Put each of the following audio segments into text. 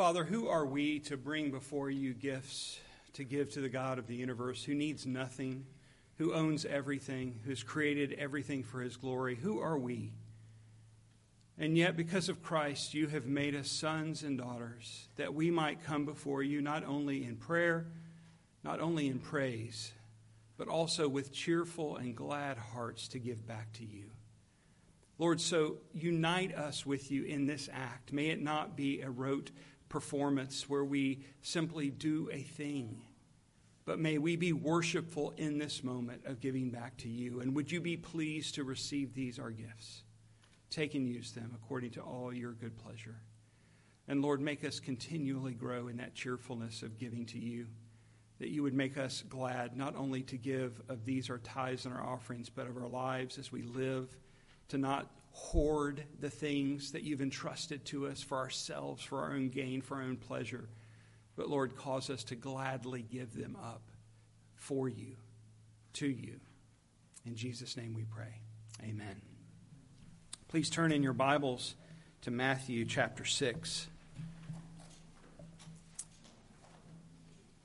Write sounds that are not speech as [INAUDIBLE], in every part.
Father, who are we to bring before you gifts to give to the God of the universe who needs nothing, who owns everything, who's created everything for his glory? Who are we? And yet, because of Christ, you have made us sons and daughters that we might come before you not only in prayer, not only in praise, but also with cheerful and glad hearts to give back to you. Lord, so unite us with you in this act. May it not be a rote performance where we simply do a thing. But may we be worshipful in this moment of giving back to you. And would you be pleased to receive these, our gifts? Take and use them according to all your good pleasure. And Lord, make us continually grow in that cheerfulness of giving to you. That you would make us glad not only to give of these our tithes and our offerings, but of our lives as we live, to not hoard the things that you've entrusted to us for ourselves, for our own gain, for our own pleasure. But Lord, cause us to gladly give them up for you, to you. In Jesus' name we pray. Amen. Please turn in your Bibles to Matthew chapter 6.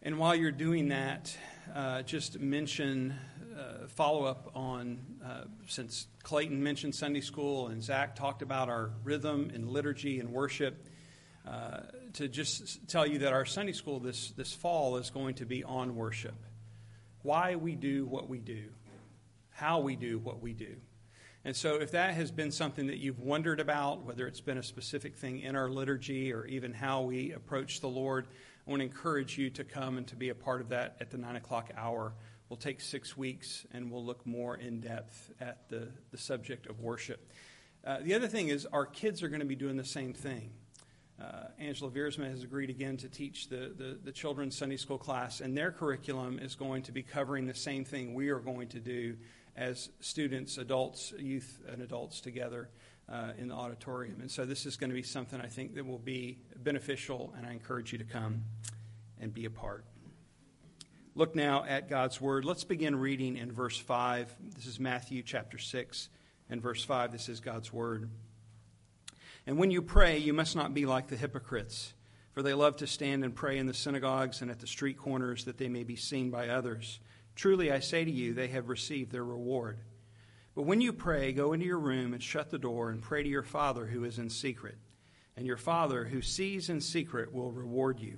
And while you're doing that, uh, just mention uh, follow up on uh, since Clayton mentioned Sunday school and Zach talked about our rhythm and liturgy and worship. Uh, to just tell you that our Sunday school this, this fall is going to be on worship. Why we do what we do, how we do what we do. And so, if that has been something that you've wondered about, whether it's been a specific thing in our liturgy or even how we approach the Lord, I want to encourage you to come and to be a part of that at the 9 o'clock hour. We'll take six weeks and we'll look more in depth at the, the subject of worship. Uh, the other thing is, our kids are going to be doing the same thing. Uh, Angela Viersma has agreed again to teach the, the, the, children's Sunday school class, and their curriculum is going to be covering the same thing we are going to do as students, adults, youth, and adults together uh, in the auditorium. And so this is going to be something I think that will be beneficial, and I encourage you to come and be a part. Look now at God's Word. Let's begin reading in verse 5. This is Matthew chapter 6 and verse 5. This is God's Word. And when you pray, you must not be like the hypocrites, for they love to stand and pray in the synagogues and at the street corners that they may be seen by others. Truly, I say to you, they have received their reward. But when you pray, go into your room and shut the door and pray to your Father who is in secret. And your Father who sees in secret will reward you.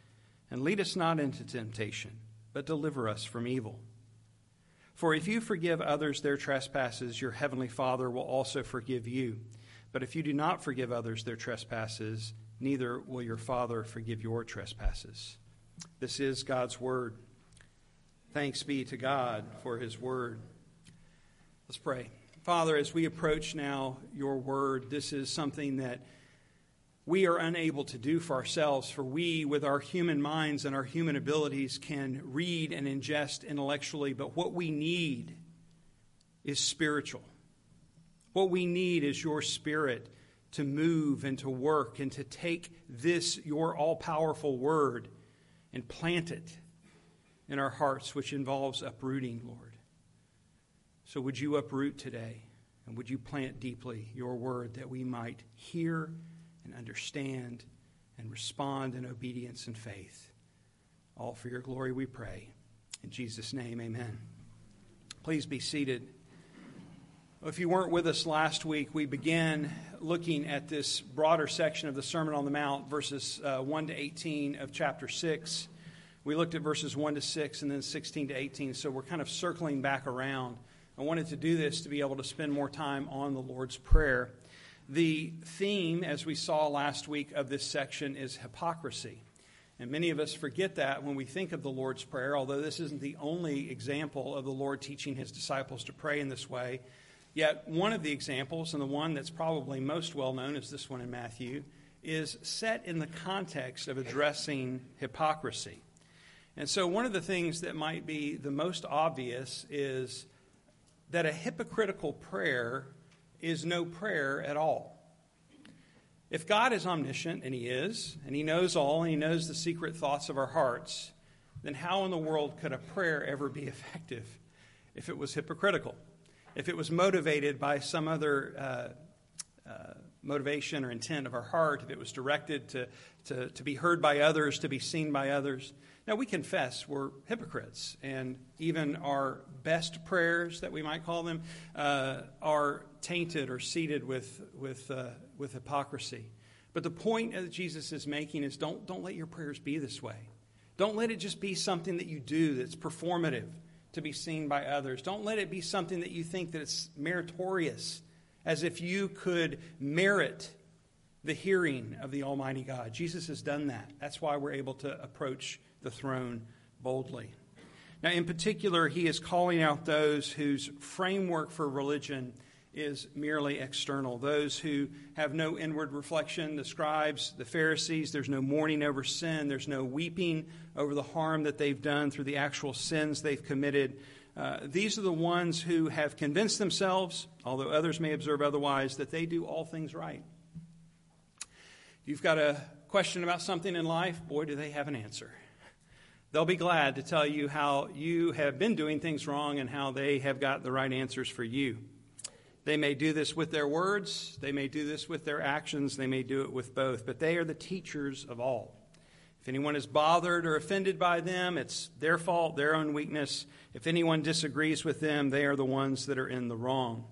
and lead us not into temptation, but deliver us from evil. For if you forgive others their trespasses, your heavenly Father will also forgive you. But if you do not forgive others their trespasses, neither will your Father forgive your trespasses. This is God's word. Thanks be to God for his word. Let's pray. Father, as we approach now your word, this is something that we are unable to do for ourselves, for we, with our human minds and our human abilities, can read and ingest intellectually, but what we need is spiritual. What we need is your spirit to move and to work and to take this, your all powerful word, and plant it in our hearts, which involves uprooting, Lord. So, would you uproot today? And would you plant deeply your word that we might hear? And understand and respond in obedience and faith. All for your glory we pray. In Jesus' name, amen. Please be seated. If you weren't with us last week, we began looking at this broader section of the Sermon on the Mount, verses uh, 1 to 18 of chapter 6. We looked at verses 1 to 6 and then 16 to 18, so we're kind of circling back around. I wanted to do this to be able to spend more time on the Lord's Prayer. The theme, as we saw last week, of this section is hypocrisy. And many of us forget that when we think of the Lord's Prayer, although this isn't the only example of the Lord teaching his disciples to pray in this way. Yet, one of the examples, and the one that's probably most well known, is this one in Matthew, is set in the context of addressing hypocrisy. And so, one of the things that might be the most obvious is that a hypocritical prayer is no prayer at all. If God is omniscient, and He is, and He knows all, and He knows the secret thoughts of our hearts, then how in the world could a prayer ever be [LAUGHS] effective if it was hypocritical? If it was motivated by some other uh, uh, motivation or intent of our heart, if it was directed to, to, to be heard by others, to be seen by others. Now, we confess we're hypocrites, and even our best prayers, that we might call them, uh, are tainted or seeded with, with, uh, with hypocrisy. But the point that Jesus is making is don't, don't let your prayers be this way. Don't let it just be something that you do that's performative to be seen by others. Don't let it be something that you think that it's meritorious, as if you could merit the hearing of the Almighty God. Jesus has done that. That's why we're able to approach the throne boldly. Now, in particular, he is calling out those whose framework for religion is merely external. Those who have no inward reflection, the scribes, the Pharisees, there's no mourning over sin, there's no weeping over the harm that they've done through the actual sins they've committed. Uh, these are the ones who have convinced themselves, although others may observe otherwise, that they do all things right. You've got a question about something in life, boy, do they have an answer. They'll be glad to tell you how you have been doing things wrong and how they have got the right answers for you. They may do this with their words, they may do this with their actions, they may do it with both, but they are the teachers of all. If anyone is bothered or offended by them, it's their fault, their own weakness. If anyone disagrees with them, they are the ones that are in the wrong.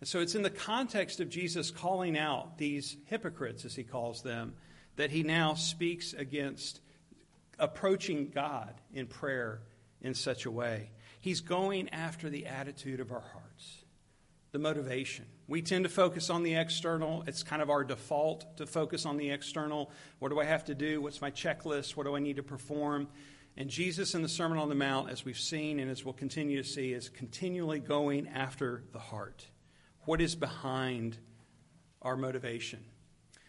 And so it's in the context of Jesus calling out these hypocrites, as he calls them, that he now speaks against approaching God in prayer in such a way. He's going after the attitude of our hearts, the motivation. We tend to focus on the external. It's kind of our default to focus on the external. What do I have to do? What's my checklist? What do I need to perform? And Jesus in the Sermon on the Mount, as we've seen and as we'll continue to see, is continually going after the heart. What is behind our motivation?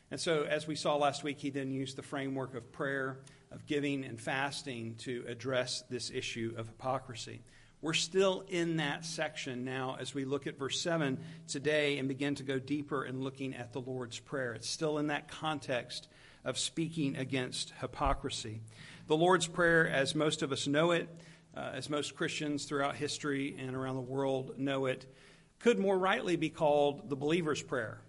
And so, as we saw last week, he then used the framework of prayer of giving and fasting to address this issue of hypocrisy. We're still in that section now as we look at verse 7 today and begin to go deeper in looking at the Lord's Prayer. It's still in that context of speaking against hypocrisy. The Lord's Prayer, as most of us know it, uh, as most Christians throughout history and around the world know it, could more rightly be called the believer's prayer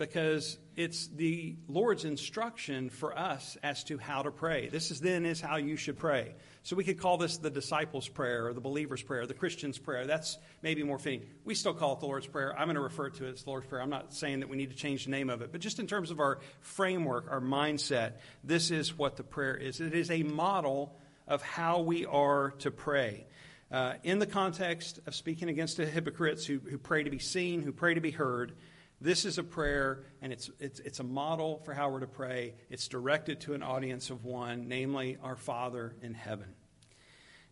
because it's the Lord's instruction for us as to how to pray. This is then is how you should pray. So we could call this the disciples' prayer or the believer's prayer, the Christian's prayer. That's maybe more fitting. We still call it the Lord's prayer. I'm going to refer to it as the Lord's prayer. I'm not saying that we need to change the name of it, but just in terms of our framework, our mindset, this is what the prayer is. It is a model of how we are to pray. Uh, in the context of speaking against the hypocrites who, who pray to be seen, who pray to be heard, this is a prayer, and it's, it's, it's a model for how we're to pray. It's directed to an audience of one, namely our Father in heaven.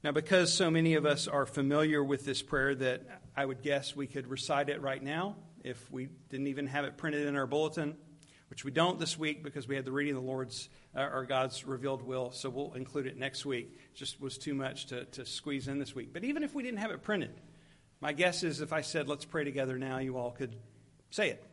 Now, because so many of us are familiar with this prayer, that I would guess we could recite it right now if we didn't even have it printed in our bulletin, which we don't this week because we had the reading of the Lord's uh, or God's revealed will, so we'll include it next week. Just was too much to, to squeeze in this week. But even if we didn't have it printed, my guess is if I said, let's pray together now, you all could say it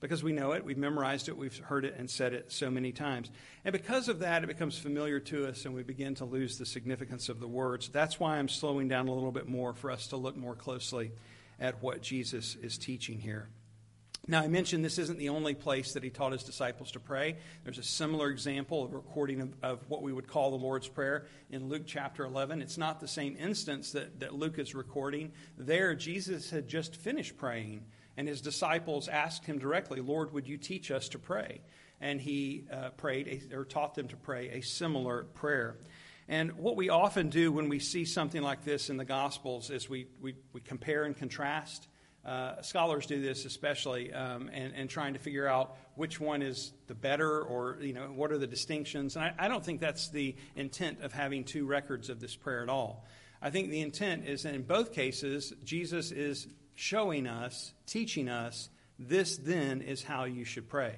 because we know it, we've memorized it, we've heard it and said it so many times. And because of that, it becomes familiar to us and we begin to lose the significance of the words. That's why I'm slowing down a little bit more for us to look more closely at what Jesus is teaching here. Now, I mentioned this isn't the only place that he taught his disciples to pray. There's a similar example of recording of, of, what we would call the Lord's Prayer in Luke chapter 11. It's not the same instance that, that Luke is recording. There, Jesus had just finished praying and his disciples asked him directly, Lord, would you teach us to pray? And he uh, prayed, a, or taught them to pray a similar prayer. And what we often do when we see something like this in the Gospels is we, we, we compare and contrast. Uh, scholars do this especially, um, and, and trying to figure out which one is the better or, you know, what are the distinctions. And I, I don't think that's the intent of having two records of this prayer at all. I think the intent is that in both cases, Jesus is showing us, teaching us, this then is how you should pray.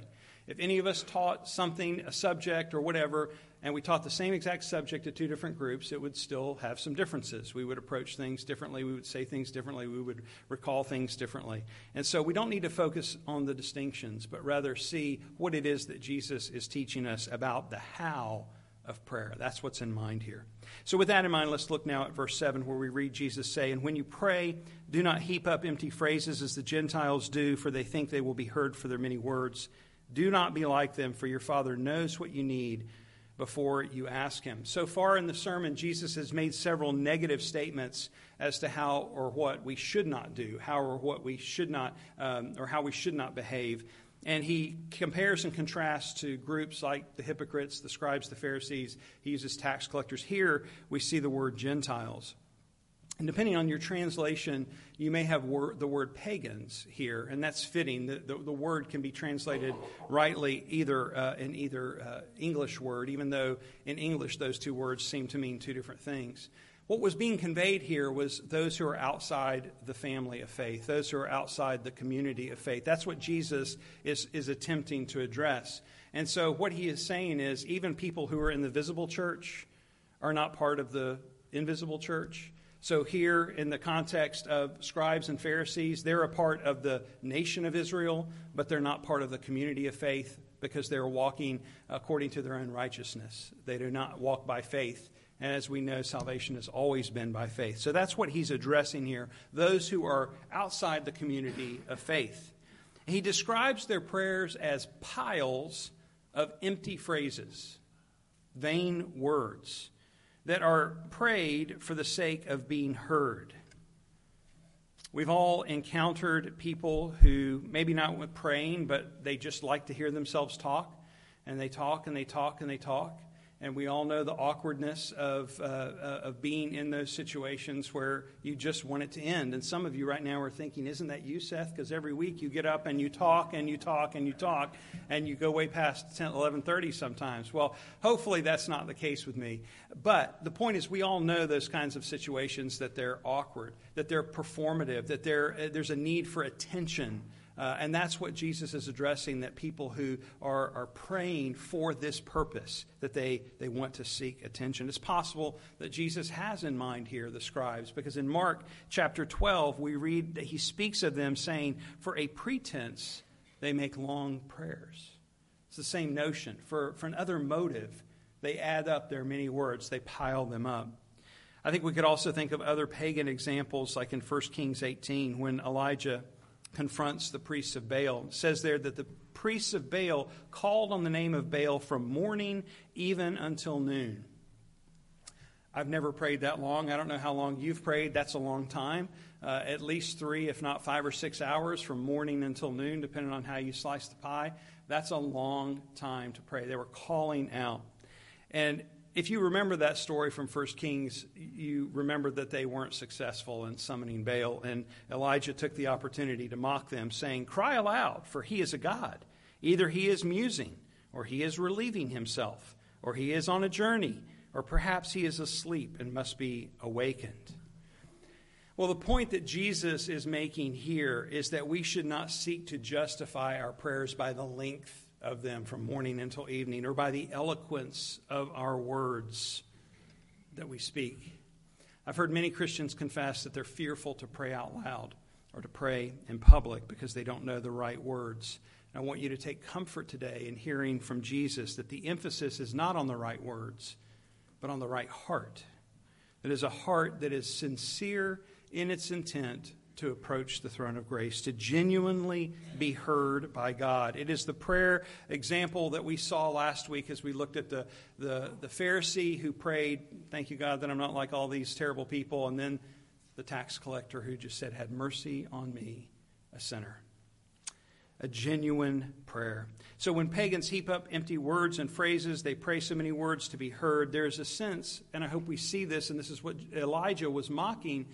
If any of us taught something, a subject or whatever, and we taught the same exact subject to two different groups, it would still have some differences. We would approach things differently, we would say things differently, we would recall things differently. And so we don't need to focus on the distinctions, but rather see what it is that Jesus is teaching us about the how of prayer. That's what's in mind here. So, with that in mind, let's look now at verse 7, where we read Jesus say, And when you pray, do not heap up empty phrases as the Gentiles do, for they think they will be heard for their many words. Do not be like them, for your Father knows what you need before you ask Him. So far in the sermon, Jesus has made several negative statements as to how or what we should not do, how or what we should not, um, or how we should not behave. And he compares and contrasts to groups like the hypocrites, the scribes, the Pharisees. He uses tax collectors. Here we see the word Gentiles. And depending on your translation, you may have wor- the word pagans here, and that's fitting. The, the, the word can be translated rightly either uh, in either uh, English word, even though in English those two words seem to mean two different things. What was being conveyed here was those who are outside the family of faith, those who are outside the community of faith. That's what Jesus is, is attempting to address. And so, what he is saying is even people who are in the visible church are not part of the invisible church. So, here in the context of scribes and Pharisees, they're a part of the nation of Israel, but they're not part of the community of faith because they're walking according to their own righteousness. They do not walk by faith. And as we know, salvation has always been by faith. So that's what he's addressing here those who are outside the community of faith. He describes their prayers as piles of empty phrases, vain words that are prayed for the sake of being heard. We've all encountered people who maybe not with praying, but they just like to hear themselves talk. And they talk and they talk and they talk. And we all know the awkwardness of, uh, uh, of being in those situations where you just want it to end. And some of you right now are thinking, isn't that you, Seth? Because every week you get up and you talk and you talk and you talk and you go way past 10, 11.30 sometimes. Well, hopefully that's not the case with me. But the point is we all know those kinds of situations that they're awkward, that they're performative, that uh, there's a need for attention uh, and that's what Jesus is addressing that people who are, are praying for this purpose, that they, they want to seek attention. It's possible that Jesus has in mind here the scribes, because in Mark chapter 12, we read that he speaks of them saying, For a pretense, they make long prayers. It's the same notion. For, for another motive, they add up their many words, they pile them up. I think we could also think of other pagan examples, like in 1 Kings 18, when Elijah confronts the priests of Baal. It says there that the priests of Baal called on the name of Baal from morning even until noon. I've never prayed that long. I don't know how long you've prayed. That's a long time. Uh, at least three, if not five or six hours from morning until noon, depending on how you slice the pie. That's a long time to pray. They were calling out. And if you remember that story from 1 Kings, you remember that they weren't successful in summoning Baal, and Elijah took the opportunity to mock them, saying, Cry aloud, for he is a God. Either he is musing, or he is relieving himself, or he is on a journey, or perhaps he is asleep and must be awakened. Well, the point that Jesus is making here is that we should not seek to justify our prayers by the length of them from morning until evening, or by the eloquence of our words that we speak. I've heard many Christians confess that they're fearful to pray out loud or to pray in public because they don't know the right words. And I want you to take comfort today in hearing from Jesus that the emphasis is not on the right words, but on the right heart. That is a heart that is sincere in its intent to approach the throne of grace, to genuinely be heard by God. It is the prayer example that we saw last week as we looked at the, the, the Pharisee who prayed, Thank you, God, that I'm not like all these terrible people, and then the tax collector who just said, Had mercy on me, a sinner. A genuine prayer. So when pagans heap up empty words and phrases, they pray so many words to be heard, there is a sense, and I hope we see this, and this is what Elijah was mocking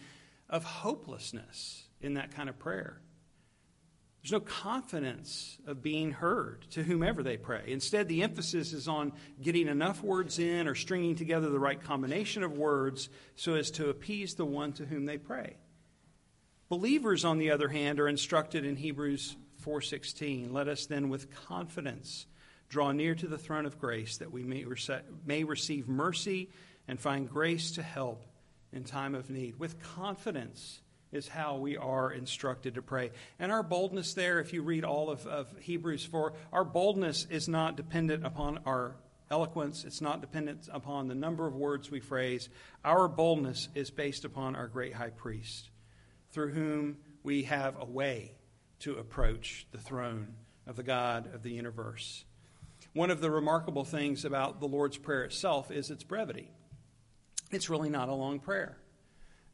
of hopelessness in that kind of prayer. There's no confidence of being heard to whomever they pray. Instead, the emphasis is on getting enough words in or stringing together the right combination of words so as to appease the one to whom they pray. Believers, on the other hand, are instructed in Hebrews 4:16, let us then with confidence draw near to the throne of grace that we may, rece- may receive mercy and find grace to help in time of need. With confidence is how we are instructed to pray. And our boldness there, if you read all of, of Hebrews 4, our boldness is not dependent upon our eloquence, it's not dependent upon the number of words we phrase. Our boldness is based upon our great high priest, through whom we have a way to approach the throne of the God of the universe. One of the remarkable things about the Lord's Prayer itself is its brevity. It's really not a long prayer.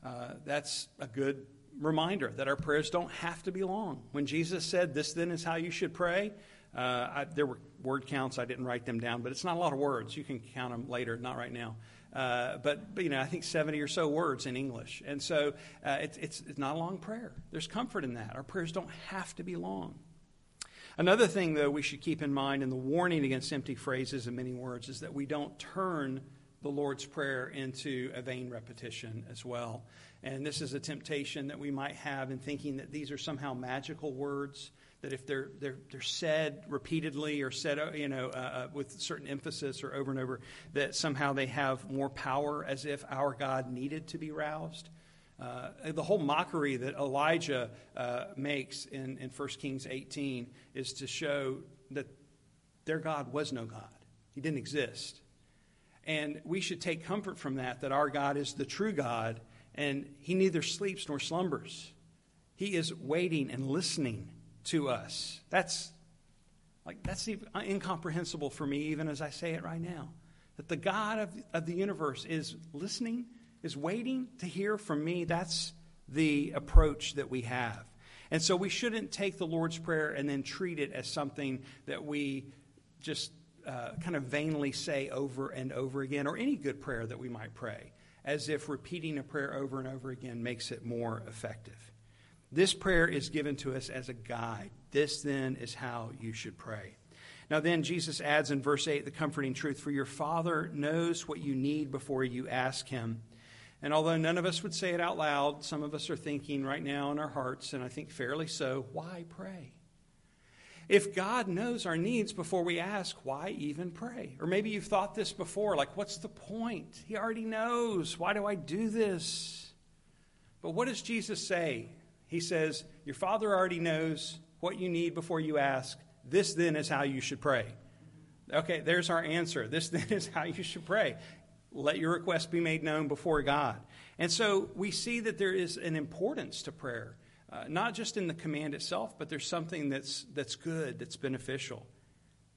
Uh, that's a good reminder that our prayers don't have to be long. When Jesus said, This then is how you should pray, uh, I, there were word counts. I didn't write them down, but it's not a lot of words. You can count them later, not right now. Uh, but, but, you know, I think 70 or so words in English. And so uh, it's, it's, it's not a long prayer. There's comfort in that. Our prayers don't have to be long. Another thing, though, we should keep in mind in the warning against empty phrases and many words is that we don't turn the Lord's Prayer into a vain repetition as well. And this is a temptation that we might have in thinking that these are somehow magical words, that if they're, they're, they're said repeatedly or said uh, you know, uh, uh, with certain emphasis or over and over, that somehow they have more power as if our God needed to be roused. Uh, the whole mockery that Elijah uh, makes in, in 1 Kings 18 is to show that their God was no God. He didn't exist. And we should take comfort from that, that our God is the true God, and He neither sleeps nor slumbers. He is waiting and listening to us. That's like that's uh, incomprehensible for me, even as I say it right now. That the God of, of the universe is listening, is waiting to hear from me. That's the approach that we have. And so we shouldn't take the Lord's Prayer and then treat it as something that we just uh, kind of vainly say over and over again, or any good prayer that we might pray, as if repeating a prayer over and over again makes it more effective. This prayer is given to us as a guide. This then is how you should pray. Now, then, Jesus adds in verse 8 the comforting truth For your Father knows what you need before you ask Him. And although none of us would say it out loud, some of us are thinking right now in our hearts, and I think fairly so, why pray? If God knows our needs before we ask, why even pray? Or maybe you've thought this before like, what's the point? He already knows. Why do I do this? But what does Jesus say? He says, Your Father already knows what you need before you ask. This then is how you should pray. Okay, there's our answer. This [LAUGHS] then is how you should pray. Let your request be made known before God. And so we see that there is an importance to prayer. Uh, not just in the command itself, but there's something that's, that's good, that's beneficial.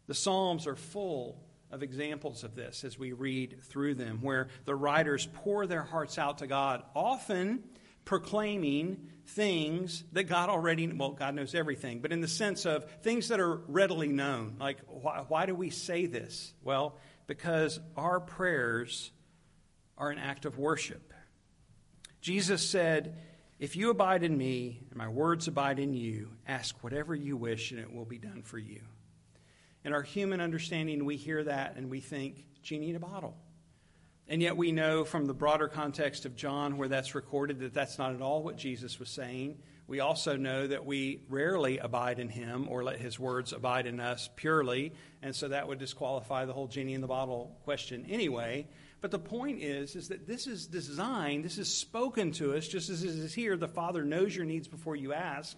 The Psalms are full of examples of this as we read through them, where the writers pour their hearts out to God, often proclaiming things that God already, well, God knows everything, but in the sense of things that are readily known. Like, why, why do we say this? Well, because our prayers are an act of worship. Jesus said, if you abide in me and my words abide in you, ask whatever you wish and it will be done for you. In our human understanding, we hear that and we think, genie in a bottle. And yet we know from the broader context of John, where that's recorded, that that's not at all what Jesus was saying. We also know that we rarely abide in him or let his words abide in us purely, and so that would disqualify the whole genie in the bottle question anyway. But the point is, is that this is designed, this is spoken to us, just as it is here. The Father knows your needs before you ask,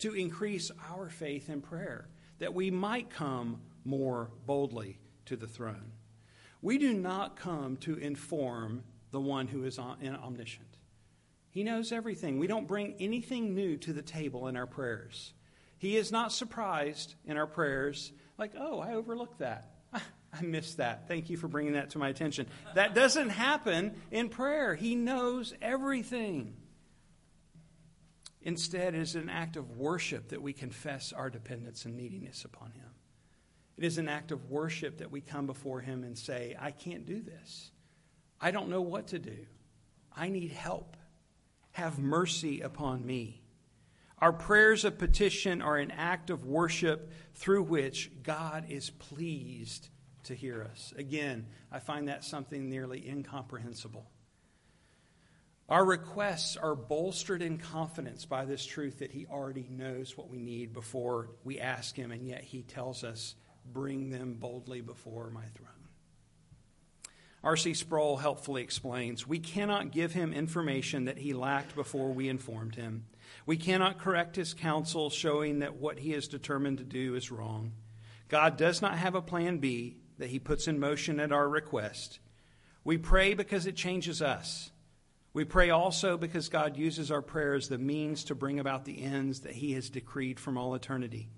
to increase our faith in prayer, that we might come more boldly to the throne. We do not come to inform the one who is omniscient. He knows everything. We don't bring anything new to the table in our prayers. He is not surprised in our prayers, like, oh, I overlooked that. I missed that. Thank you for bringing that to my attention. That doesn't happen in prayer. He knows everything. Instead, it is an act of worship that we confess our dependence and neediness upon Him. It is an act of worship that we come before Him and say, I can't do this. I don't know what to do. I need help. Have mercy upon me. Our prayers of petition are an act of worship through which God is pleased to hear us. Again, I find that something nearly incomprehensible. Our requests are bolstered in confidence by this truth that He already knows what we need before we ask Him, and yet He tells us, Bring them boldly before my throne. R.C. Sproul helpfully explains We cannot give Him information that He lacked before we informed Him. We cannot correct His counsel, showing that what He is determined to do is wrong. God does not have a plan B that He puts in motion at our request. We pray because it changes us. We pray also because God uses our prayer as the means to bring about the ends that He has decreed from all eternity.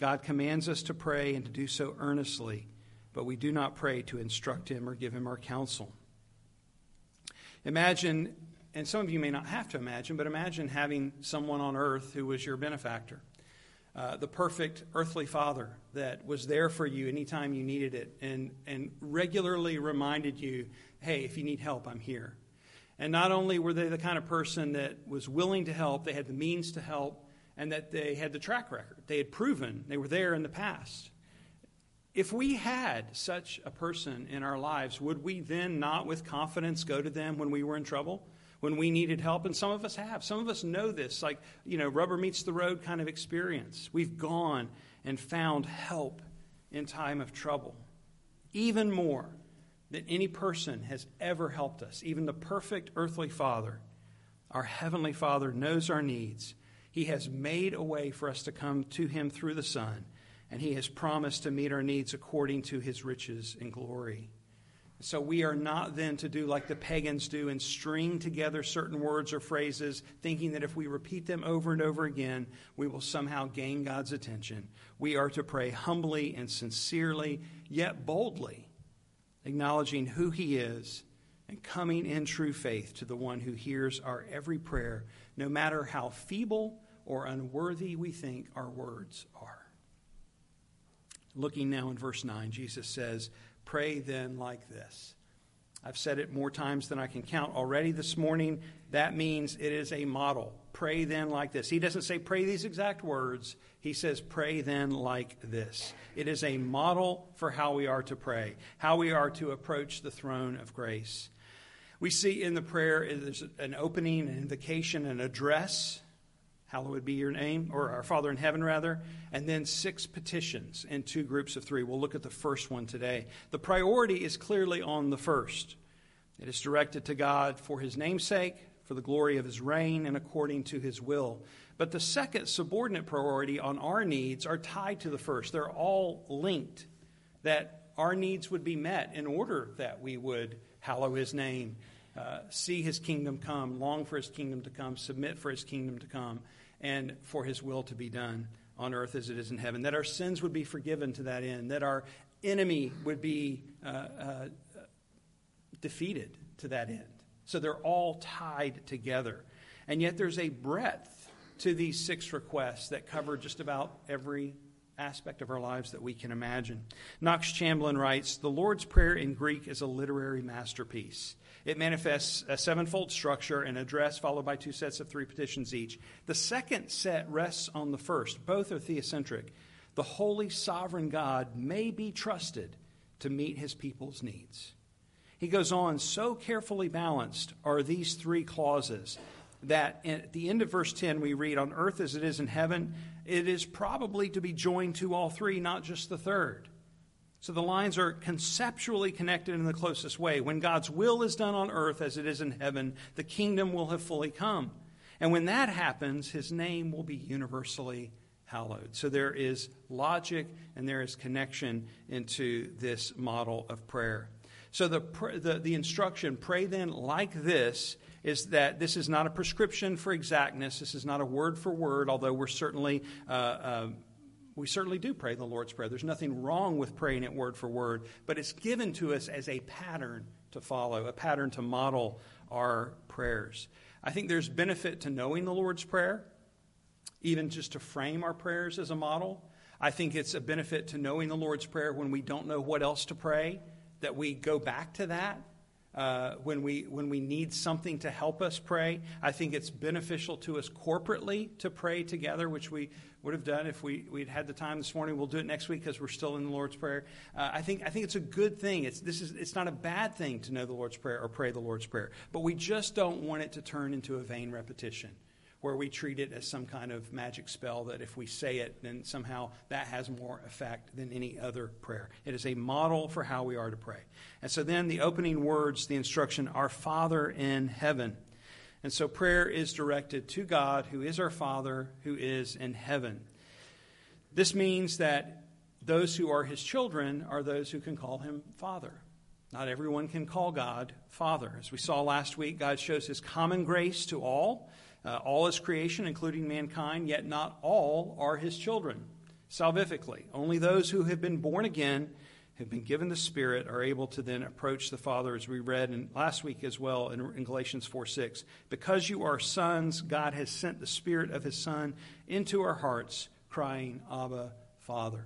God commands us to pray and to do so earnestly, but we do not pray to instruct Him or give Him our counsel. Imagine, and some of you may not have to imagine, but imagine having someone on earth who was your benefactor. Uh, the perfect earthly father that was there for you anytime you needed it and, and regularly reminded you, hey, if you need help, I'm here. And not only were they the kind of person that was willing to help, they had the means to help, and that they had the track record. They had proven they were there in the past. If we had such a person in our lives, would we then not with confidence go to them when we were in trouble? When we needed help? And some of us have. Some of us know this, like, you know, rubber meets the road kind of experience. We've gone and found help in time of trouble. Even more, than any person has ever helped us, even the perfect earthly Father. Our Heavenly Father knows our needs. He has made a way for us to come to Him through the Son, and He has promised to meet our needs according to His riches and glory. So we are not then to do like the pagans do and string together certain words or phrases, thinking that if we repeat them over and over again, we will somehow gain God's attention. We are to pray humbly and sincerely, yet boldly acknowledging who He is, and coming in true faith to the one who hears our every prayer, no matter how feeble or unworthy we think our words are. Looking now in verse 9, Jesus says, Pray then like this. I've said it more times than I can count already this morning. That means it is a model. Pray then like this. He doesn't say pray these exact words. He says pray then like this. It is a model for how we are to pray, how we are to approach the throne of grace. We see in the prayer there's an opening, an invocation, an address. Hallowed be your name, or our Father in heaven, rather, and then six petitions in two groups of three. We'll look at the first one today. The priority is clearly on the first. It is directed to God for his namesake, for the glory of his reign, and according to his will. But the second subordinate priority on our needs are tied to the first. They're all linked, that our needs would be met in order that we would hallow his name, uh, see his kingdom come, long for his kingdom to come, submit for his kingdom to come, and for his will to be done on earth as it is in heaven. That our sins would be forgiven to that end, that our enemy would be uh, uh, defeated to that end. So they're all tied together. And yet there's a breadth to these six requests that cover just about every aspect of our lives that we can imagine. Knox Chamberlain writes The Lord's Prayer in Greek is a literary masterpiece. It manifests a sevenfold structure, an address followed by two sets of three petitions each. The second set rests on the first. Both are theocentric. The holy sovereign God may be trusted to meet his people's needs. He goes on, so carefully balanced are these three clauses that at the end of verse 10 we read, On earth as it is in heaven, it is probably to be joined to all three, not just the third. So the lines are conceptually connected in the closest way. When God's will is done on earth as it is in heaven, the kingdom will have fully come. And when that happens, his name will be universally hallowed. So there is logic and there is connection into this model of prayer. So the, the, the instruction, pray then like this, is that this is not a prescription for exactness. This is not a word for word, although we're certainly. Uh, uh, we certainly do pray the Lord's Prayer. There's nothing wrong with praying it word for word, but it's given to us as a pattern to follow, a pattern to model our prayers. I think there's benefit to knowing the Lord's Prayer, even just to frame our prayers as a model. I think it's a benefit to knowing the Lord's Prayer when we don't know what else to pray, that we go back to that uh, when, we, when we need something to help us pray. I think it's beneficial to us corporately to pray together, which we would have done if we, we'd had the time this morning. We'll do it next week because we're still in the Lord's Prayer. Uh, I, think, I think it's a good thing. It's, this is, it's not a bad thing to know the Lord's Prayer or pray the Lord's Prayer, but we just don't want it to turn into a vain repetition where we treat it as some kind of magic spell that if we say it, then somehow that has more effect than any other prayer. It is a model for how we are to pray. And so then the opening words, the instruction, Our Father in heaven. And so prayer is directed to God, who is our Father, who is in heaven. This means that those who are his children are those who can call him Father. Not everyone can call God Father. As we saw last week, God shows his common grace to all uh, all is creation, including mankind, yet not all are his children, salvifically. Only those who have been born again, have been given the Spirit, are able to then approach the Father, as we read in, last week as well in, in Galatians 4 6. Because you are sons, God has sent the Spirit of his Son into our hearts, crying, Abba, Father.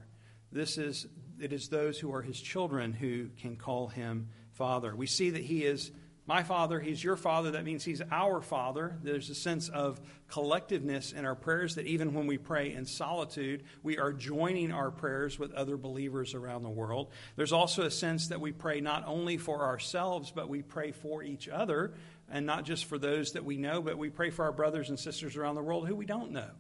This is, it is those who are his children who can call him Father. We see that he is my father, he's your father. That means he's our father. There's a sense of collectiveness in our prayers that even when we pray in solitude, we are joining our prayers with other believers around the world. There's also a sense that we pray not only for ourselves, but we pray for each other, and not just for those that we know, but we pray for our brothers and sisters around the world who we don't know.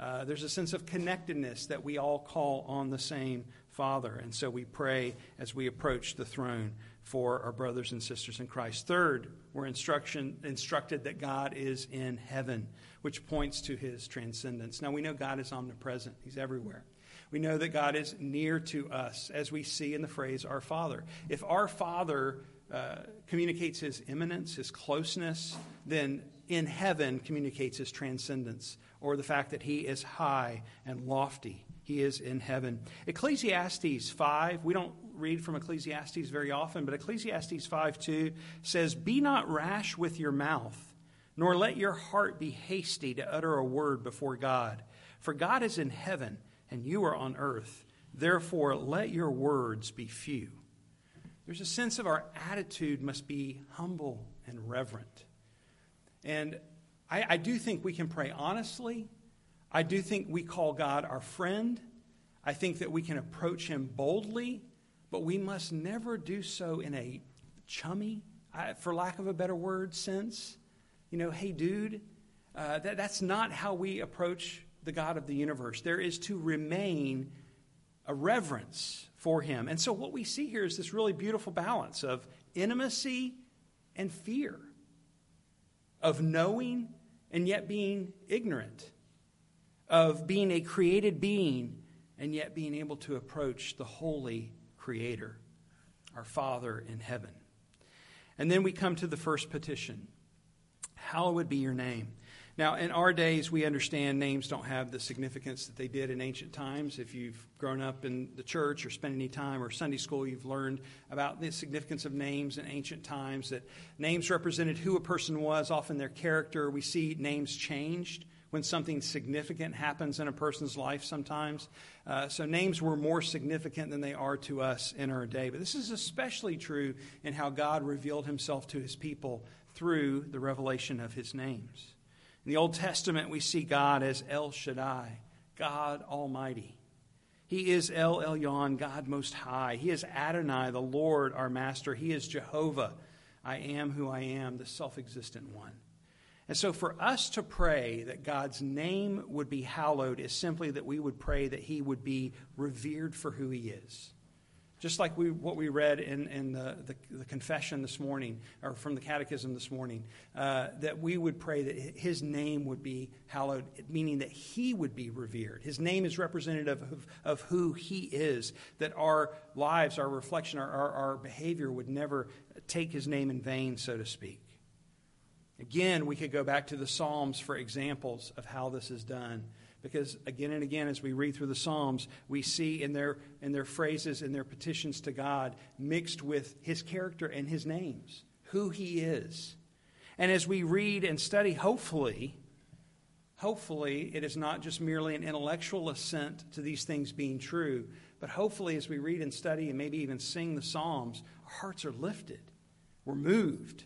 Uh, there's a sense of connectedness that we all call on the same Father. And so we pray as we approach the throne for our brothers and sisters in Christ. Third, we're instruction, instructed that God is in heaven, which points to his transcendence. Now, we know God is omnipresent, he's everywhere. We know that God is near to us, as we see in the phrase our Father. If our Father uh, communicates his immanence, his closeness, then in heaven communicates his transcendence, or the fact that he is high and lofty. He is in heaven. Ecclesiastes 5, we don't read from Ecclesiastes very often, but Ecclesiastes 5 2 says, Be not rash with your mouth, nor let your heart be hasty to utter a word before God. For God is in heaven, and you are on earth. Therefore, let your words be few. There's a sense of our attitude must be humble and reverent. And I, I do think we can pray honestly. I do think we call God our friend. I think that we can approach him boldly but we must never do so in a chummy, for lack of a better word, sense. You know, hey, dude, uh, that, that's not how we approach the God of the universe. There is to remain a reverence for him. And so, what we see here is this really beautiful balance of intimacy and fear, of knowing and yet being ignorant, of being a created being and yet being able to approach the holy Creator, our Father in heaven. And then we come to the first petition Hallowed be your name. Now, in our days, we understand names don't have the significance that they did in ancient times. If you've grown up in the church or spent any time or Sunday school, you've learned about the significance of names in ancient times, that names represented who a person was, often their character. We see names changed when something significant happens in a person's life sometimes. Uh, so names were more significant than they are to us in our day. But this is especially true in how God revealed himself to his people through the revelation of his names. In the Old Testament, we see God as El Shaddai, God Almighty. He is El Elyon, God Most High. He is Adonai, the Lord, our Master. He is Jehovah, I am who I am, the self existent one. And so, for us to pray that God's name would be hallowed is simply that we would pray that He would be revered for who He is. Just like we, what we read in, in the, the, the confession this morning, or from the catechism this morning, uh, that we would pray that His name would be hallowed, meaning that He would be revered. His name is representative of, of who He is, that our lives, our reflection, our, our, our behavior would never take His name in vain, so to speak. Again, we could go back to the Psalms for examples of how this is done. Because again and again, as we read through the Psalms, we see in their, in their phrases, in their petitions to God, mixed with His character and His names, who He is. And as we read and study, hopefully, hopefully, it is not just merely an intellectual assent to these things being true, but hopefully, as we read and study and maybe even sing the Psalms, our hearts are lifted We're moved.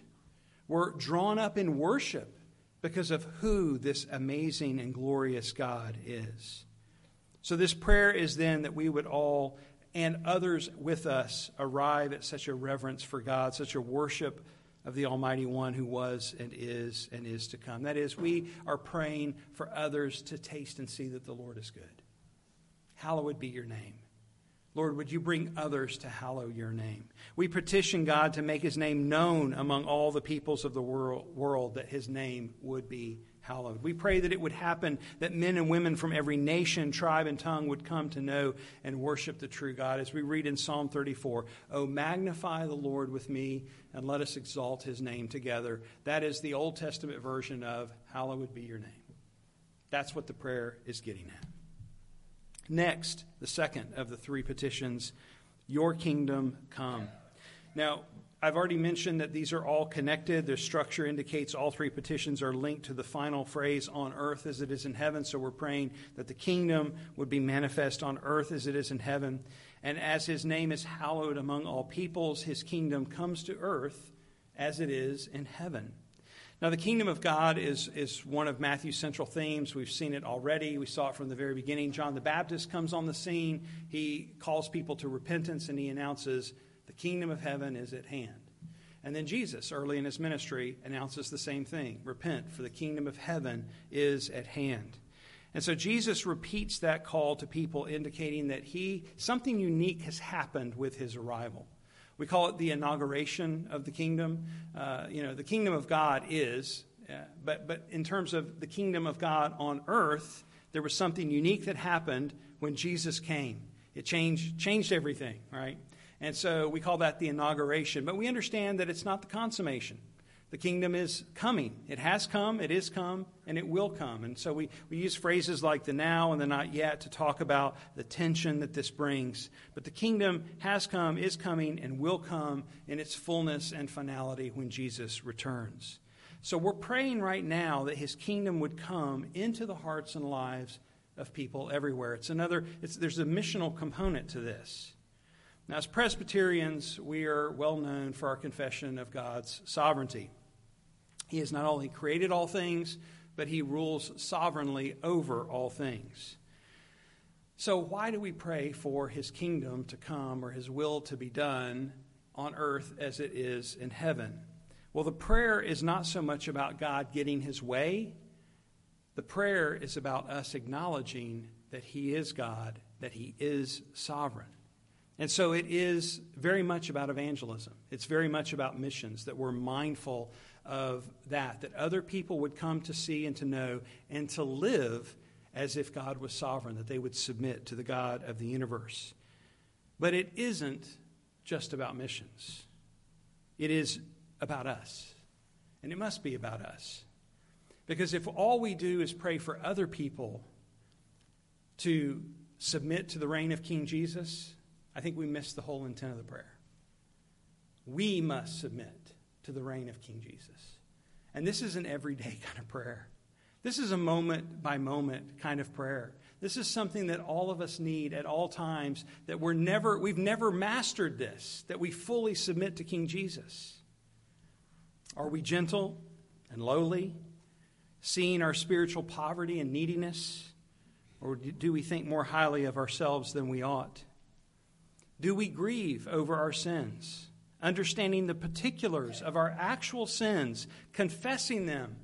We're drawn up in worship because of who this amazing and glorious God is. So, this prayer is then that we would all and others with us arrive at such a reverence for God, such a worship of the Almighty One who was and is and is to come. That is, we are praying for others to taste and see that the Lord is good. Hallowed be your name. Lord, would you bring others to hallow your name? We petition God to make his name known among all the peoples of the world, world that his name would be hallowed. We pray that it would happen that men and women from every nation, tribe, and tongue would come to know and worship the true God. As we read in Psalm 34, Oh, magnify the Lord with me and let us exalt his name together. That is the Old Testament version of Hallowed be your name. That's what the prayer is getting at. Next, the second of the three petitions, Your kingdom come. Now, I've already mentioned that these are all connected. Their structure indicates all three petitions are linked to the final phrase, on earth as it is in heaven. So we're praying that the kingdom would be manifest on earth as it is in heaven. And as his name is hallowed among all peoples, his kingdom comes to earth as it is in heaven. Now, the kingdom of God is, is one of Matthew's central themes. We've seen it already. We saw it from the very beginning. John the Baptist comes on the scene. He calls people to repentance and he announces, The kingdom of heaven is at hand. And then Jesus, early in his ministry, announces the same thing Repent, for the kingdom of heaven is at hand. And so Jesus repeats that call to people, indicating that he something unique has happened with his arrival. We call it the inauguration of the kingdom. Uh, you know, the kingdom of God is, uh, but, but in terms of the kingdom of God on earth, there was something unique that happened when Jesus came. It changed, changed everything, right? And so we call that the inauguration. But we understand that it's not the consummation. The kingdom is coming. It has come, it is come, and it will come. And so we, we use phrases like the now and the not yet to talk about the tension that this brings. But the kingdom has come, is coming, and will come in its fullness and finality when Jesus returns. So we're praying right now that his kingdom would come into the hearts and lives of people everywhere. It's another, it's, there's a missional component to this. Now, as Presbyterians, we are well known for our confession of God's sovereignty. He has not only created all things, but he rules sovereignly over all things. So, why do we pray for his kingdom to come or his will to be done on earth as it is in heaven? Well, the prayer is not so much about God getting his way, the prayer is about us acknowledging that he is God, that he is sovereign. And so it is very much about evangelism. It's very much about missions, that we're mindful of that, that other people would come to see and to know and to live as if God was sovereign, that they would submit to the God of the universe. But it isn't just about missions, it is about us. And it must be about us. Because if all we do is pray for other people to submit to the reign of King Jesus, I think we miss the whole intent of the prayer. We must submit to the reign of King Jesus. And this is an everyday [LAUGHS] kind of prayer. This is a moment by moment kind of prayer. This is something that all of us need at all times that we're never we've never mastered this that we fully submit to King Jesus. Are we gentle and lowly, seeing our spiritual poverty and neediness, or do we think more highly of ourselves than we ought? Do we grieve over our sins? Understanding the particulars of our actual sins, confessing them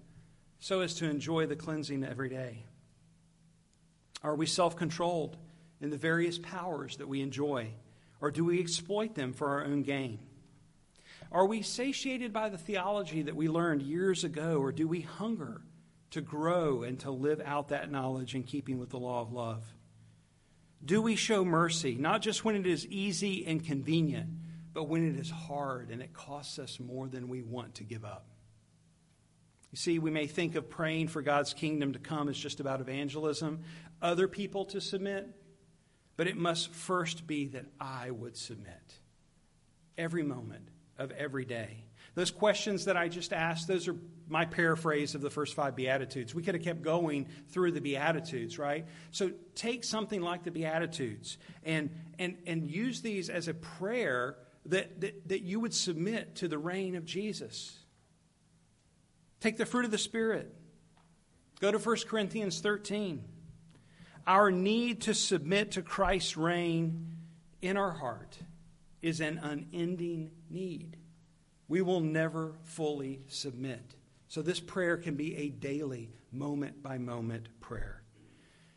so as to enjoy the cleansing every day? Are we self controlled in the various powers that we enjoy, or do we exploit them for our own gain? Are we satiated by the theology that we learned years ago, or do we hunger to grow and to live out that knowledge in keeping with the law of love? Do we show mercy, not just when it is easy and convenient, but when it is hard and it costs us more than we want to give up. You see, we may think of praying for God's kingdom to come as just about evangelism, other people to submit, but it must first be that I would submit every moment of every day. Those questions that I just asked, those are my paraphrase of the first five Beatitudes. We could have kept going through the Beatitudes, right? So take something like the Beatitudes and, and, and use these as a prayer that, that, that you would submit to the reign of Jesus. Take the fruit of the Spirit. Go to 1 Corinthians 13. Our need to submit to Christ's reign in our heart is an unending need. We will never fully submit. So, this prayer can be a daily, moment by moment prayer.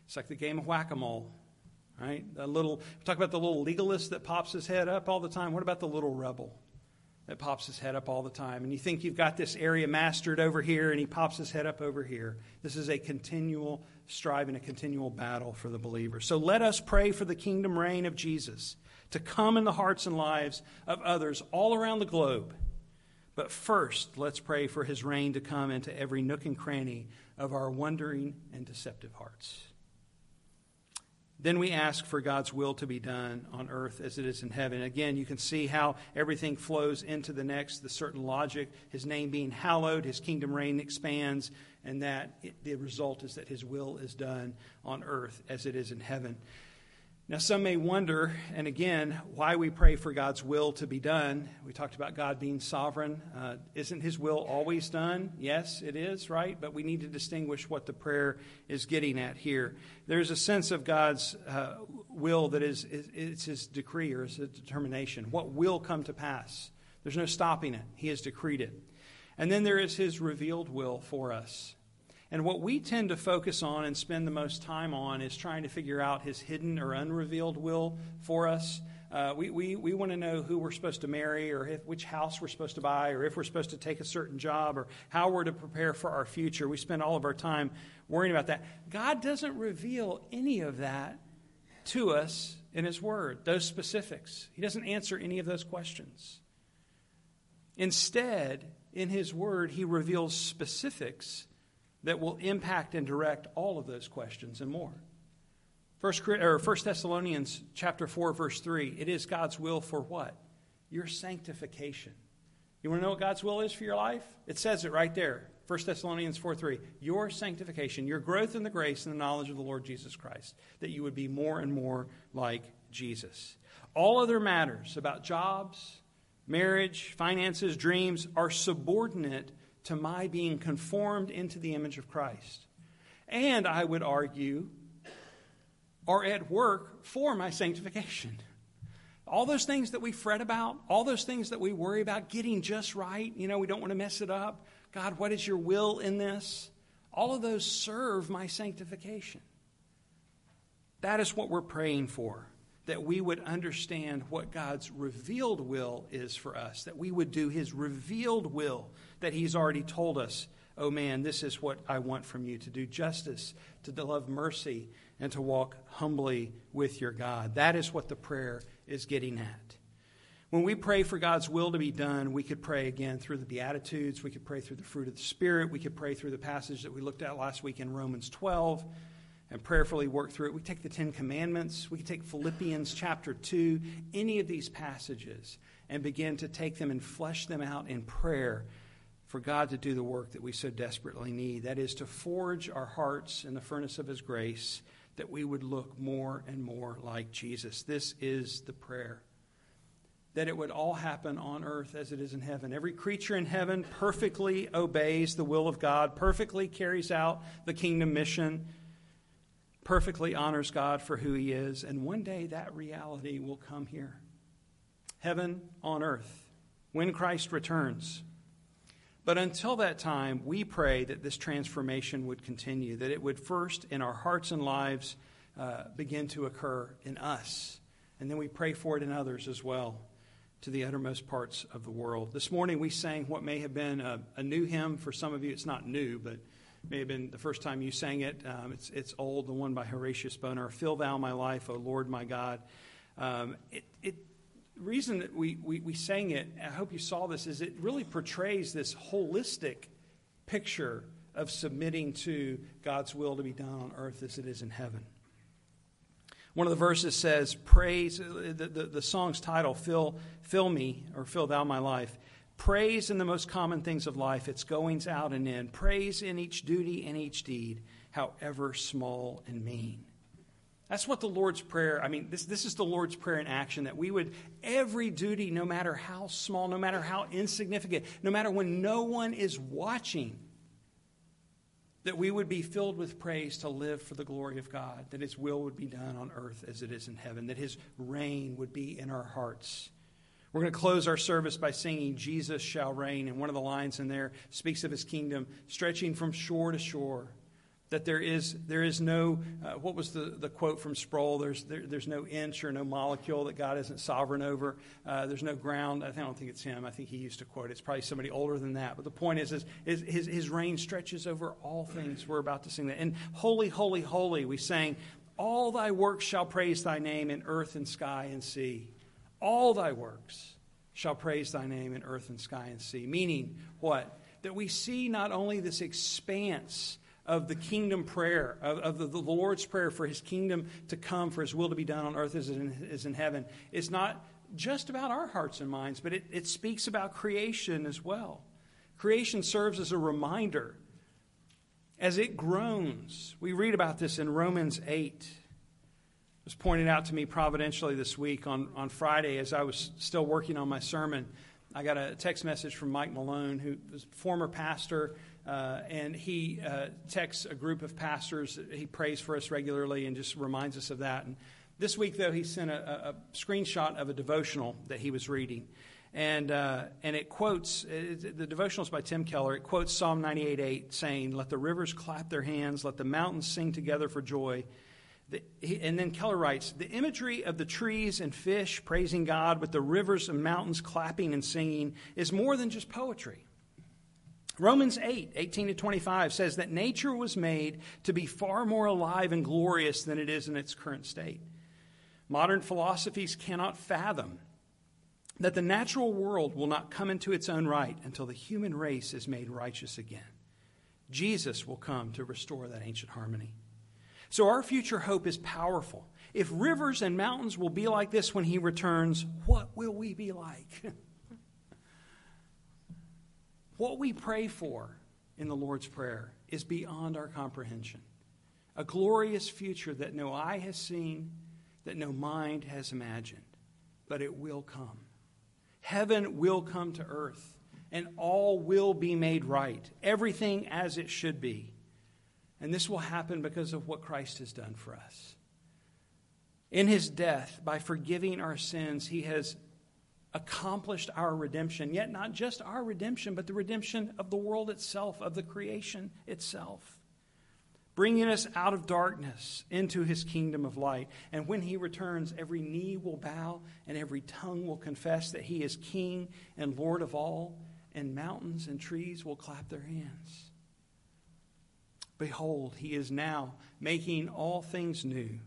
It's like the game of whack a mole, right? The little, talk about the little legalist that pops his head up all the time. What about the little rebel that pops his head up all the time? And you think you've got this area mastered over here, and he pops his head up over here. This is a continual strive a continual battle for the believer. So, let us pray for the kingdom reign of Jesus to come in the hearts and lives of others all around the globe. But first, let's pray for his reign to come into every nook and cranny of our wondering and deceptive hearts. Then we ask for God's will to be done on earth as it is in heaven. Again, you can see how everything flows into the next, the certain logic. His name being hallowed, his kingdom reign expands, and that it, the result is that his will is done on earth as it is in heaven. Now, some may wonder, and again, why we pray for God's will to be done. We talked about God being sovereign. Uh, isn't His will always done? Yes, it is, right? But we need to distinguish what the prayer is getting at here. There's a sense of God's uh, will that is, is it's His decree or His determination. What will come to pass? There's no stopping it. He has decreed it. And then there is His revealed will for us. And what we tend to focus on and spend the most time on is trying to figure out his hidden or unrevealed will for us. Uh, we we, we want to know who we're supposed to marry, or if, which house we're supposed to buy, or if we're supposed to take a certain job, or how we're to prepare for our future. We spend all of our time worrying about that. God doesn't reveal any of that to us in His Word, those specifics. He doesn't answer any of those questions. Instead, in His Word, He reveals specifics that will impact and direct all of those questions and more. First, or First Thessalonians chapter 4, verse 3, it is God's will for what? Your sanctification. You want to know what God's will is for your life? It says it right there. 1 Thessalonians 4 3. Your sanctification, your growth in the grace and the knowledge of the Lord Jesus Christ, that you would be more and more like Jesus. All other matters about jobs, marriage, finances, dreams are subordinate to my being conformed into the image of Christ. And I would argue, are at work for my sanctification. All those things that we fret about, all those things that we worry about getting just right, you know, we don't want to mess it up. God, what is your will in this? All of those serve my sanctification. That is what we're praying for that we would understand what God's revealed will is for us, that we would do His revealed will that He's already told us. Oh man, this is what I want from you to do justice, to love mercy, and to walk humbly with your God. That is what the prayer is getting at. When we pray for God's will to be done, we could pray again through the Beatitudes. We could pray through the fruit of the Spirit. We could pray through the passage that we looked at last week in Romans 12 and prayerfully work through it. We take the Ten Commandments, we can take Philippians chapter 2, any of these passages, and begin to take them and flesh them out in prayer for God to do the work that we so desperately need. That is to forge our hearts in the furnace of His grace, that we would look more and more like Jesus. This is the prayer. That it would all happen on earth as it is in heaven. Every creature in heaven perfectly obeys the will of God, perfectly carries out the kingdom mission perfectly honors God for who he is, and one day that reality will come here. Heaven on earth, when Christ returns. But until that time, we pray that this transformation would continue, that it would first in our hearts and lives uh, begin to occur in us. And then we pray for it in others as well, to the uttermost parts of the world. This morning we sang what may have been a, a new hymn. For some of you, it's not new, but may have been the first time you sang it. Um, it's, it's old, the one by Horatius Bonar. Fill thou my life, O Lord my God. Um, it, it, reason that we, we, we sang it, I hope you saw this, is it really portrays this holistic picture of submitting to God's will to be done on earth as it is in heaven. One of the verses says, Praise, uh, the, the, the song's title, Fill, Fill Me, or Fill Thou My Life. Praise in the most common things of life, its goings out and in. Praise in each duty and each deed, however small and mean. That's what the Lord's Prayer, I mean, this, this is the Lord's Prayer in action that we would, every duty, no matter how small, no matter how insignificant, no matter when no one is watching, that we would be filled with praise to live for the glory of God, that His will would be done on earth as it is in heaven, that His reign would be in our hearts. We're going to close our service by singing Jesus Shall Reign, and one of the lines in there speaks of His kingdom stretching from shore to shore that there is, there is no, uh, what was the, the quote from Sproul? There's, there, there's no inch or no molecule that God isn't sovereign over. Uh, there's no ground. I, don't think it's him. I think he used to quote it. It's probably somebody older than that. But the point is, is, is his, his reign stretches over all things. We're about to sing that. And holy, holy, holy, we sang, all thy works shall praise thy name in earth and sky and sea. All thy works shall praise thy name in earth and sky and sea. Meaning what? That we see not only this expanse of the kingdom prayer, of, of the, the, Lord's prayer for his kingdom to come, for his will to be done on earth as in, in heaven, is not just about our hearts and minds, but it, it speaks about creation as well. Creation serves as a reminder as it groans. We read about this in Romans 8. It was pointed out to me providentially this week on, on Friday as I was still working on my sermon. I got a text message from Mike Malone, who was former pastor uh, and he uh, texts a group of pastors. He prays for us regularly and just reminds us of that. And this week, though, he sent a, a screenshot of a devotional that he was reading. And, uh, and it quotes, it, the devotional is by Tim Keller. It quotes Psalm 98 8, saying, Let the rivers clap their hands, let the mountains sing together for joy. The, he, and then Keller writes, The imagery of the trees and fish praising God with the rivers and mountains clapping and singing is more than just poetry. Romans 8, 18 to 25 says that nature was made to be far more alive and glorious than it is in its current state. Modern philosophies cannot fathom that the natural world will not come into its own right until the human race is made righteous again. Jesus will come to restore that ancient harmony. So our future hope is powerful. If rivers and mountains will be like this when he returns, what will we be like? [LAUGHS] What we pray for in the Lord's Prayer is beyond our comprehension. A glorious future that no eye has seen, that no mind has imagined, but it will come. Heaven will come to earth, and all will be made right, everything as it should be. And this will happen because of what Christ has done for us. In his death, by forgiving our sins, he has accomplished our redemption. Yet, not just our redemption, but the redemption of the world itself, of the creation itself. Bringing us out of darkness into his kingdom of light. And when he returns, every knee will bow and every tongue will confess that he is king and Lord of all, and mountains and trees will clap their hands. Behold, he is now making all things new.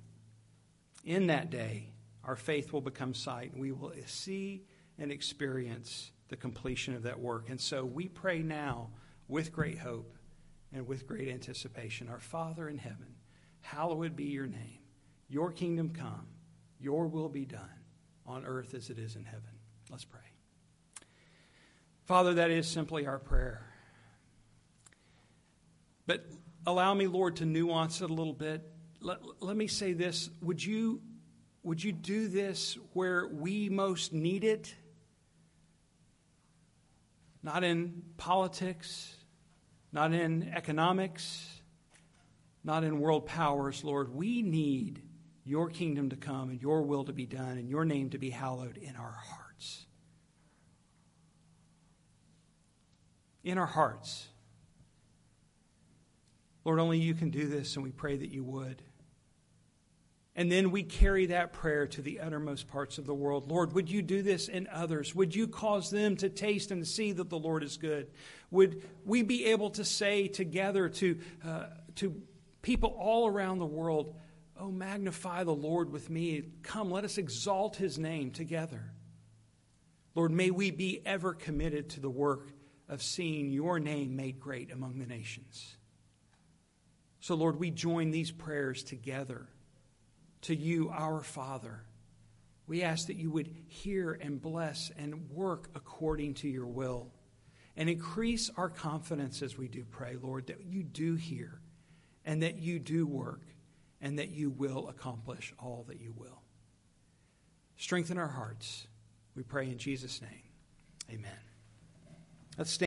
In that day, our faith will become sight, and we will see and experience the completion of that work. And so we pray now with great hope and with great anticipation Our Father in heaven, hallowed be your name. Your kingdom come, your will be done on earth as it is in heaven. Let's pray. Father, that is simply our prayer. But allow me, Lord, to nuance it a little bit. Let, let me say this. Would you, would you do this where we most need it? Not in politics, not in economics, not in world powers, Lord. We need your kingdom to come and your will to be done and your name to be hallowed in our hearts. In our hearts. Lord, only you can do this, and we pray that you would. And then we carry that prayer to the uttermost parts of the world. Lord, would you do this in others? Would you cause them to taste and see that the Lord is good? Would we be able to say together to, uh, to people all around the world, Oh, magnify the Lord with me. Come, let us exalt his name together. Lord, may we be ever committed to the work of seeing your name made great among the nations. So, Lord, we join these prayers together to you, our Father. We ask that you would hear and bless and work according to your will. And increase our confidence as we do pray, Lord, that you do hear and that you do work and that you will accomplish all that you will. Strengthen our hearts. We pray in Jesus' name. Amen. Let's stand.